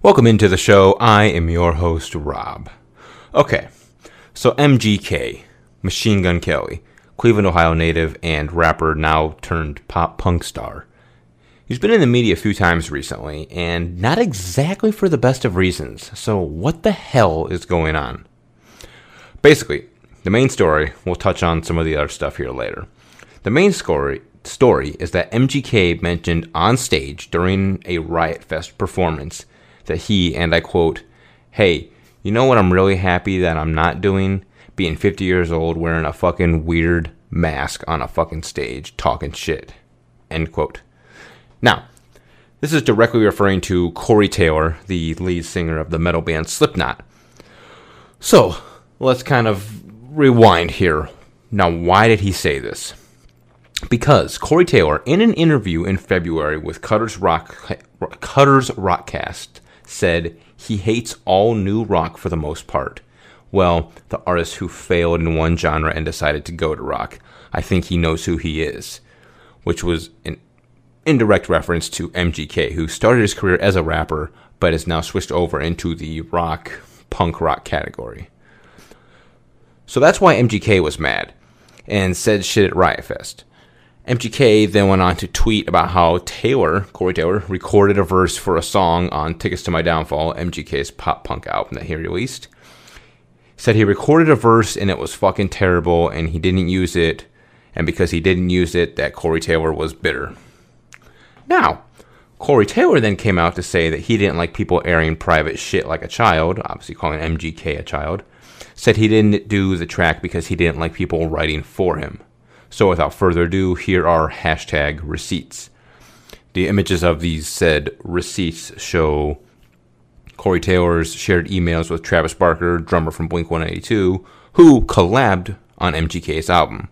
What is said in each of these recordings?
Welcome into the show. I am your host, Rob. Okay, so MGK, Machine Gun Kelly, Cleveland, Ohio native and rapper now turned pop punk star. He's been in the media a few times recently, and not exactly for the best of reasons. So, what the hell is going on? Basically, the main story, we'll touch on some of the other stuff here later. The main story story is that MGK mentioned on stage during a Riot Fest performance that he, and I quote, Hey, you know what I'm really happy that I'm not doing? Being 50 years old wearing a fucking weird mask on a fucking stage talking shit. End quote. Now, this is directly referring to Corey Taylor, the lead singer of the metal band Slipknot. So, let's kind of rewind here. Now, why did he say this? Because Corey Taylor, in an interview in February with Cutter's Rock Cutter's Rockcast, said he hates all new rock for the most part. Well, the artist who failed in one genre and decided to go to rock. I think he knows who he is, which was an indirect reference to MGK, who started his career as a rapper but has now switched over into the rock, punk rock category. So that's why MGK was mad and said shit at Riot Fest. MGK then went on to tweet about how Taylor, Corey Taylor, recorded a verse for a song on Tickets to My Downfall, MGK's pop punk album that he released. Said he recorded a verse and it was fucking terrible and he didn't use it, and because he didn't use it, that Corey Taylor was bitter. Now, Corey Taylor then came out to say that he didn't like people airing private shit like a child, obviously calling MGK a child. Said he didn't do the track because he didn't like people writing for him. So without further ado, here are hashtag receipts. The images of these said receipts show Corey Taylor's shared emails with Travis Barker, drummer from Blink 182, who collabed on MGK's album.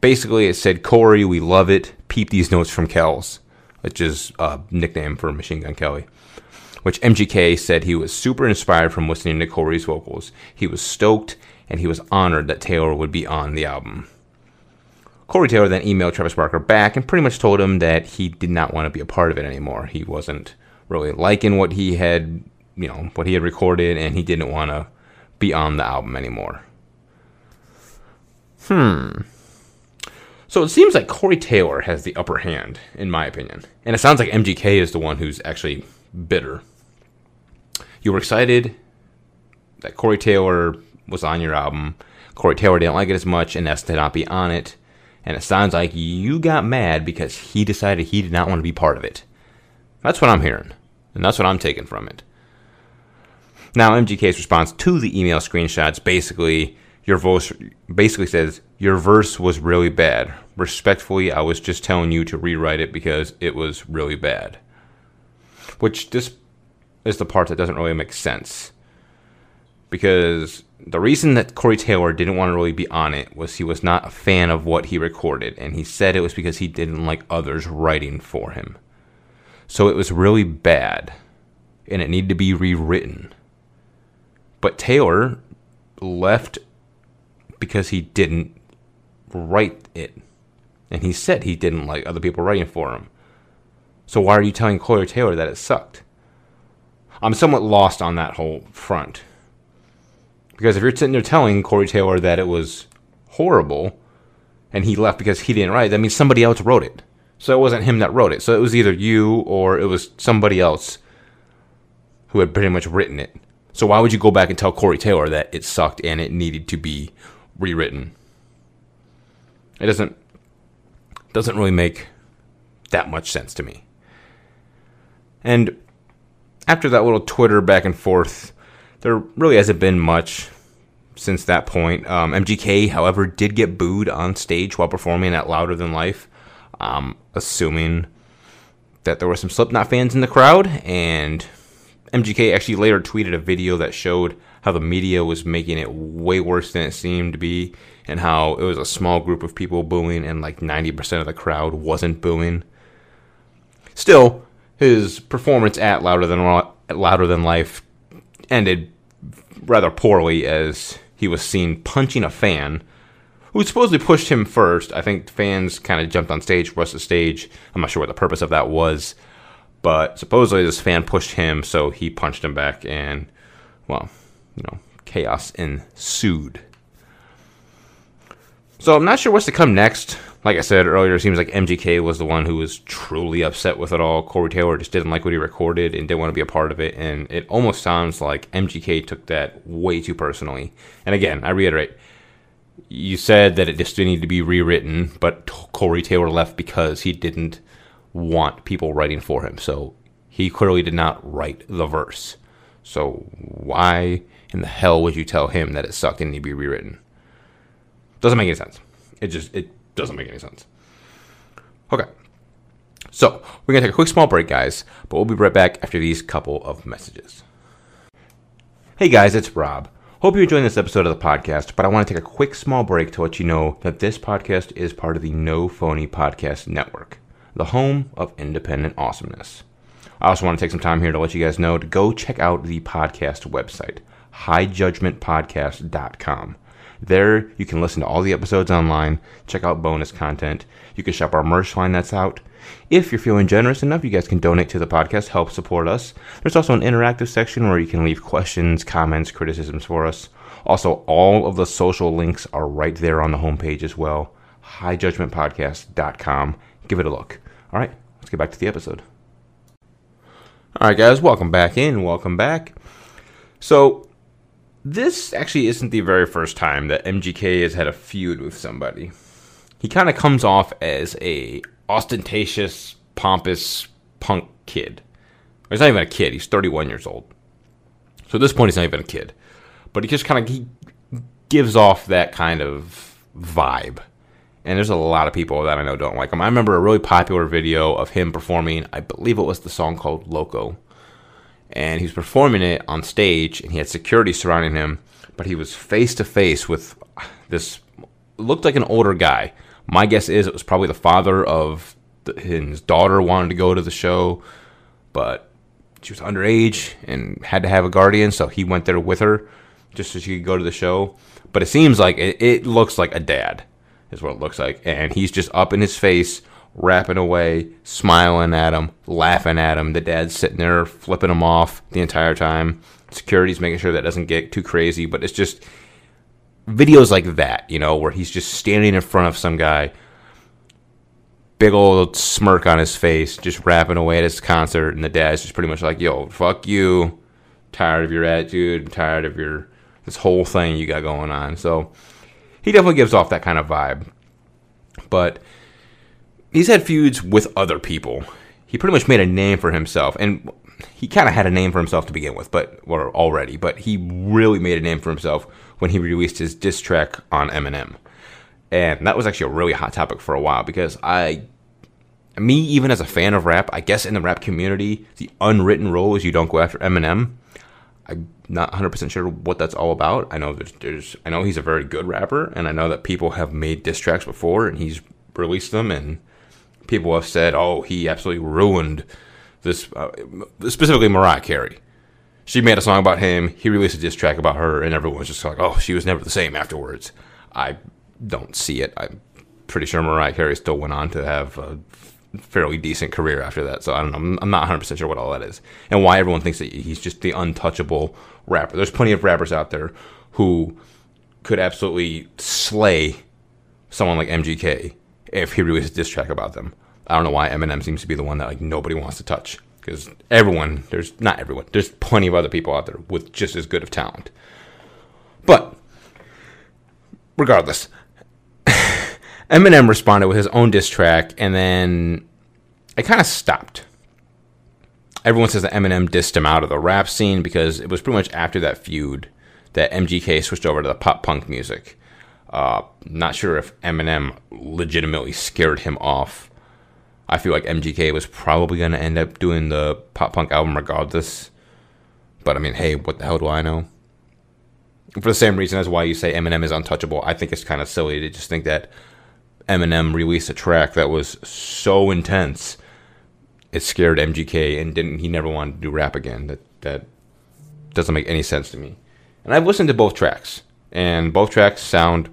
Basically, it said, Corey, we love it. Peep these notes from Kells, which is a nickname for Machine Gun Kelly. Which MGK said he was super inspired from listening to Corey's vocals. He was stoked and he was honored that Taylor would be on the album. Corey Taylor then emailed Travis Barker back and pretty much told him that he did not want to be a part of it anymore. He wasn't really liking what he had, you know, what he had recorded, and he didn't want to be on the album anymore. Hmm. So it seems like Corey Taylor has the upper hand, in my opinion. And it sounds like MGK is the one who's actually bitter. You were excited that Corey Taylor was on your album. Corey Taylor didn't like it as much and asked to not be on it and it sounds like you got mad because he decided he did not want to be part of it. That's what I'm hearing, and that's what I'm taking from it. Now, MGK's response to the email screenshots basically your voice basically says your verse was really bad. Respectfully, I was just telling you to rewrite it because it was really bad. Which this is the part that doesn't really make sense. Because the reason that Corey Taylor didn't want to really be on it was he was not a fan of what he recorded, and he said it was because he didn't like others writing for him. So it was really bad, and it needed to be rewritten. But Taylor left because he didn't write it. And he said he didn't like other people writing for him. So why are you telling Corey Taylor that it sucked? I'm somewhat lost on that whole front. Because if you're sitting there telling Corey Taylor that it was horrible and he left because he didn't write, that means somebody else wrote it. So it wasn't him that wrote it. So it was either you or it was somebody else who had pretty much written it. So why would you go back and tell Corey Taylor that it sucked and it needed to be rewritten? It doesn't doesn't really make that much sense to me. And after that little Twitter back and forth there really hasn't been much since that point. Um, MGK, however, did get booed on stage while performing at Louder Than Life, um, assuming that there were some Slipknot fans in the crowd. And MGK actually later tweeted a video that showed how the media was making it way worse than it seemed to be, and how it was a small group of people booing, and like 90% of the crowd wasn't booing. Still, his performance at Louder Than Louder Than Life ended rather poorly as he was seen punching a fan who supposedly pushed him first. I think fans kind of jumped on stage, rushed the stage. I'm not sure what the purpose of that was. But supposedly this fan pushed him, so he punched him back, and well, you know, chaos ensued. So I'm not sure what's to come next. Like I said earlier, it seems like MGK was the one who was truly upset with it all. Corey Taylor just didn't like what he recorded and didn't want to be a part of it. And it almost sounds like MGK took that way too personally. And again, I reiterate, you said that it just needed to be rewritten, but Corey Taylor left because he didn't want people writing for him. So he clearly did not write the verse. So why in the hell would you tell him that it sucked and need to be rewritten? Doesn't make any sense. It just it doesn't make any sense. Okay. So we're gonna take a quick small break, guys, but we'll be right back after these couple of messages. Hey guys, it's Rob. Hope you're enjoying this episode of the podcast, but I want to take a quick small break to let you know that this podcast is part of the No Phony Podcast Network, the home of independent awesomeness. I also want to take some time here to let you guys know to go check out the podcast website, highjudgmentpodcast.com. There, you can listen to all the episodes online, check out bonus content. You can shop our merch line that's out. If you're feeling generous enough, you guys can donate to the podcast, help support us. There's also an interactive section where you can leave questions, comments, criticisms for us. Also, all of the social links are right there on the homepage as well. HighJudgmentPodcast.com. Give it a look. All right, let's get back to the episode. All right, guys, welcome back in. Welcome back. So, this actually isn't the very first time that MGK has had a feud with somebody. He kind of comes off as a ostentatious, pompous punk kid. He's not even a kid. He's 31 years old. So at this point, he's not even a kid. But he just kind of he gives off that kind of vibe. And there's a lot of people that I know don't like him. I remember a really popular video of him performing, I believe it was the song called Loco and he was performing it on stage, and he had security surrounding him, but he was face to face with this looked like an older guy. My guess is it was probably the father of the, his daughter wanted to go to the show, but she was underage and had to have a guardian, so he went there with her just so she could go to the show. But it seems like it, it looks like a dad, is what it looks like, and he's just up in his face rapping away, smiling at him, laughing at him. The dad's sitting there flipping him off the entire time. Security's making sure that doesn't get too crazy, but it's just videos like that, you know, where he's just standing in front of some guy, big old smirk on his face, just rapping away at his concert, and the dad's just pretty much like, "Yo, fuck you, tired of your attitude, tired of your this whole thing you got going on." So he definitely gives off that kind of vibe, but he's had feuds with other people. He pretty much made a name for himself, and he kind of had a name for himself to begin with, but or already. But he really made a name for himself when he released his diss track on Eminem, and that was actually a really hot topic for a while because I, me even as a fan of rap, I guess in the rap community, the unwritten rule is you don't go after Eminem. I'm not 100% sure what that's all about. I know there's, there's, I know he's a very good rapper, and I know that people have made diss tracks before, and he's released them, and people have said, "Oh, he absolutely ruined this." Uh, specifically, Mariah Carey. She made a song about him. He released a diss track about her, and everyone was just like, "Oh, she was never the same afterwards." I don't see it. I'm pretty sure Mariah Carey still went on to have a fairly decent career after that. So I don't know. I'm not 100 percent sure what all that is, and why everyone thinks that he's just the untouchable rapper. There's plenty of rappers out there who could absolutely slay someone like MGK if he releases a diss track about them. I don't know why Eminem seems to be the one that like nobody wants to touch because everyone there's not everyone there's plenty of other people out there with just as good of talent. But regardless, Eminem responded with his own diss track, and then it kind of stopped. Everyone says that Eminem dissed him out of the rap scene because it was pretty much after that feud that MGK switched over to the pop punk music. Uh, not sure if Eminem legitimately scared him off. I feel like MGK was probably going to end up doing the pop punk album regardless. But I mean, hey, what the hell do I know? For the same reason as why you say Eminem is untouchable, I think it's kind of silly to just think that Eminem released a track that was so intense it scared MGK and didn't he never wanted to do rap again. That that doesn't make any sense to me. And I've listened to both tracks, and both tracks sound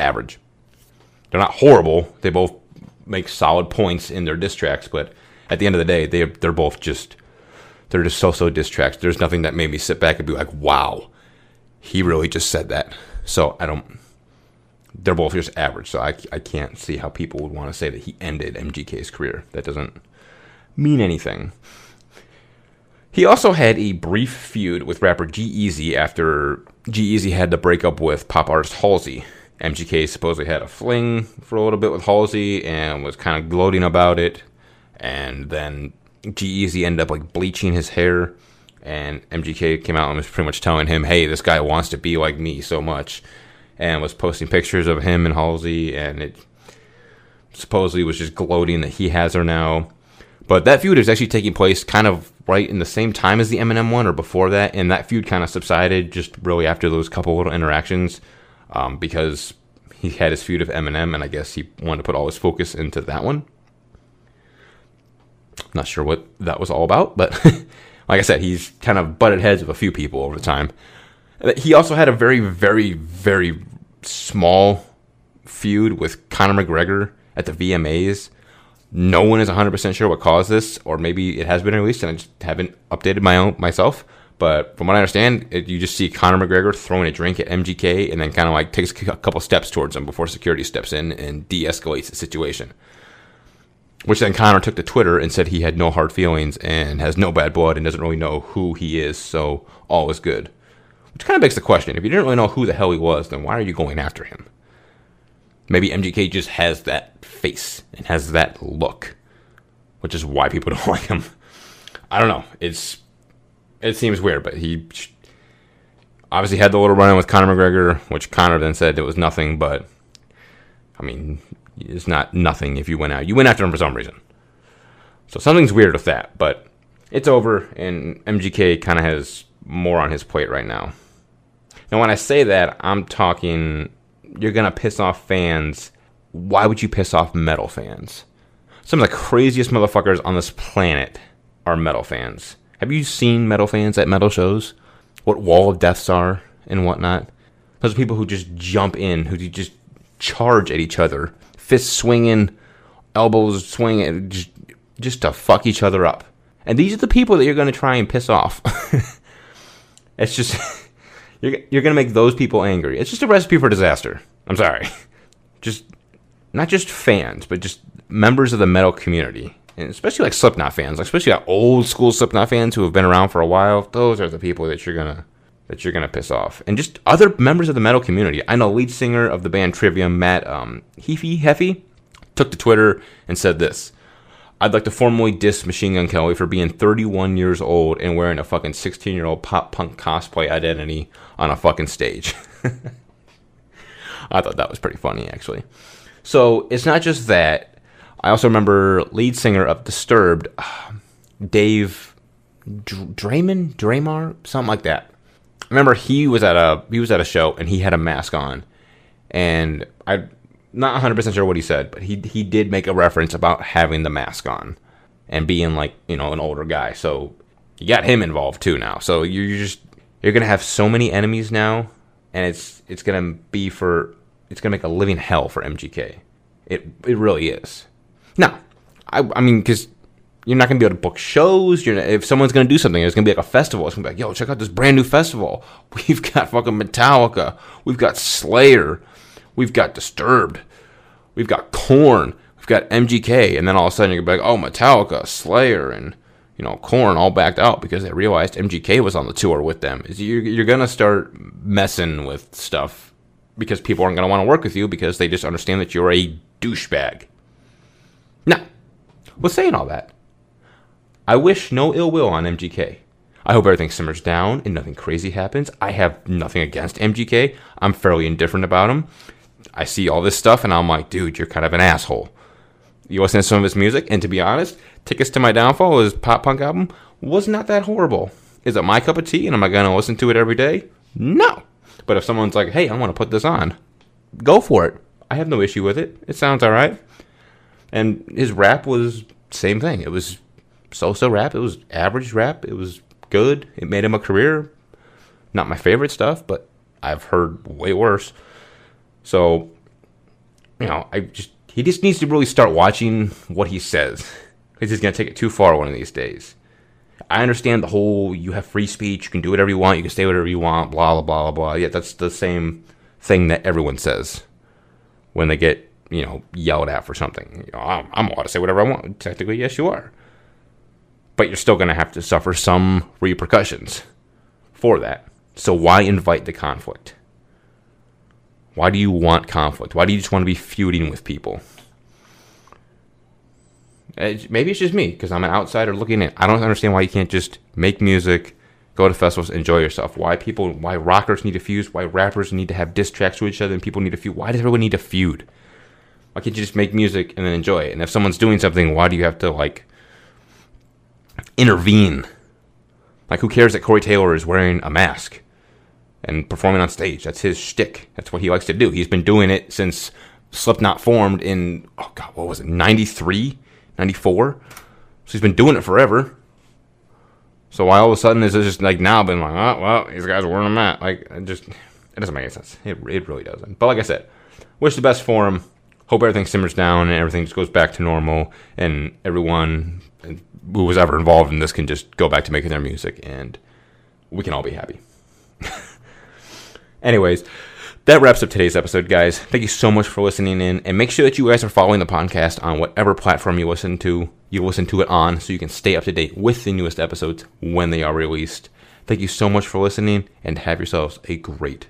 average. They're not horrible. They both make solid points in their diss tracks, but at the end of the day, they they're both just they're just so so diss tracks. There's nothing that made me sit back and be like, wow, he really just said that. So I don't. They're both just average, so I, I can't see how people would want to say that he ended MGK's career. That doesn't mean anything. He also had a brief feud with rapper G-Eazy after G-Eazy had to break up with pop artist Halsey. MGK supposedly had a fling for a little bit with Halsey and was kind of gloating about it. And then G-Eazy ended up like bleaching his hair. And MGK came out and was pretty much telling him, hey, this guy wants to be like me so much. And was posting pictures of him and Halsey. And it supposedly was just gloating that he has her now. But that feud is actually taking place kind of right in the same time as the Eminem one or before that, and that feud kind of subsided just really after those couple little interactions um, because he had his feud with Eminem, and I guess he wanted to put all his focus into that one. Not sure what that was all about, but like I said, he's kind of butted heads with a few people over the time. He also had a very, very, very small feud with Conor McGregor at the VMAs no one is 100% sure what caused this, or maybe it has been released and I just haven't updated my own myself. But from what I understand, it, you just see Conor McGregor throwing a drink at MGK and then kind of like takes a couple steps towards him before security steps in and de escalates the situation. Which then Conor took to Twitter and said he had no hard feelings and has no bad blood and doesn't really know who he is, so all is good. Which kind of begs the question if you didn't really know who the hell he was, then why are you going after him? Maybe MGK just has that face and has that look, which is why people don't like him. I don't know. It's it seems weird, but he obviously had the little run in with Conor McGregor, which Conor then said it was nothing. But I mean, it's not nothing if you went out. You went after him for some reason. So something's weird with that, but it's over, and MGK kind of has more on his plate right now. Now, when I say that, I'm talking you're gonna piss off fans, why would you piss off metal fans? Some of the craziest motherfuckers on this planet are metal fans. Have you seen metal fans at metal shows? What wall of deaths are and whatnot? Those people who just jump in, who just charge at each other, fists swinging, elbows swinging, just, just to fuck each other up. And these are the people that you're going to try and piss off. it's just you're, you're going to make those people angry. It's just a recipe for disaster. I'm sorry. Just not just fans, but just members of the metal community, and especially like Slipknot fans, like especially like old school Slipknot fans who have been around for a while. Those are the people that you're gonna that you're gonna piss off, and just other members of the metal community. I know lead singer of the band Trivium, Matt um, Heafy Heffy, took to Twitter and said this. I'd like to formally diss Machine Gun Kelly for being 31 years old and wearing a fucking 16 year old pop punk cosplay identity on a fucking stage. I thought that was pretty funny, actually. So it's not just that. I also remember lead singer of Disturbed, um, Dave Draiman, Draymar, something like that. I remember he was at a he was at a show and he had a mask on, and I not 100% sure what he said, but he he did make a reference about having the mask on and being like, you know, an older guy. So you got him involved too now. So you're just you're going to have so many enemies now and it's it's going to be for it's going to make a living hell for MGK. It it really is. Now, I I mean cuz you're not going to be able to book shows. You're not, if someone's going to do something, it's going to be like a festival. It's going to be like, yo, check out this brand new festival. We've got fucking Metallica. We've got Slayer. We've got Disturbed. We've got Korn. We've got MGK. And then all of a sudden you're going to be like, oh, Metallica, Slayer, and, you know, Korn all backed out because they realized MGK was on the tour with them. You're, going to start messing with stuff because people aren't going to want to work with you because they just understand that you're a douchebag. Now, with saying all that, I wish no ill will on MGK. I hope everything simmers down and nothing crazy happens. I have nothing against MGK. I'm fairly indifferent about him. I see all this stuff and I'm like, dude, you're kind of an asshole. You listen to some of his music, and to be honest, Tickets to My Downfall, his pop punk album, was not that horrible. Is it my cup of tea and am I going to listen to it every day? No. But if someone's like, hey, I want to put this on, go for it. I have no issue with it. It sounds all right. And his rap was same thing. It was so-so rap. It was average rap. It was good. It made him a career. Not my favorite stuff, but I've heard way worse. So, you know, I just he just needs to really start watching what he says because he's going to take it too far one of these days. I understand the whole you have free speech, you can do whatever you want, you can say whatever you want, blah, blah, blah, blah. Yeah, that's the same thing that everyone says when they get, you know, yelled at for something. You know, I'm, I'm allowed to say whatever I want. Technically, yes, you are. But you're still going to have to suffer some repercussions for that. So why invite the conflict? Why do you want conflict? Why do you just want to be feuding with people? Eh, maybe it's just me because I'm an outsider looking in. I don't understand why you can't just make music, go to festivals, enjoy yourself. Why people, why rockers need to fuse, why rappers need to have diss tracks to each other, and people need to feud. Why does everyone need to feud? Why can't you just make music and then enjoy it? And if someone's doing something, why do you have to like intervene? Like, who cares that Corey Taylor is wearing a mask and performing on stage? That's his shtick. That's what he likes to do. He's been doing it since Slipknot formed in oh god, what was it, ninety three? 94. So he's been doing it forever. So why all of a sudden is it just like now been like, oh, well, these guys are wearing a mat? Like, it just, it doesn't make any sense. It, it really doesn't. But like I said, wish the best for him. Hope everything simmers down and everything just goes back to normal and everyone who was ever involved in this can just go back to making their music and we can all be happy. Anyways, that wraps up today's episode, guys. Thank you so much for listening in, and make sure that you guys are following the podcast on whatever platform you listen to. You listen to it on, so you can stay up to date with the newest episodes when they are released. Thank you so much for listening, and have yourselves a great.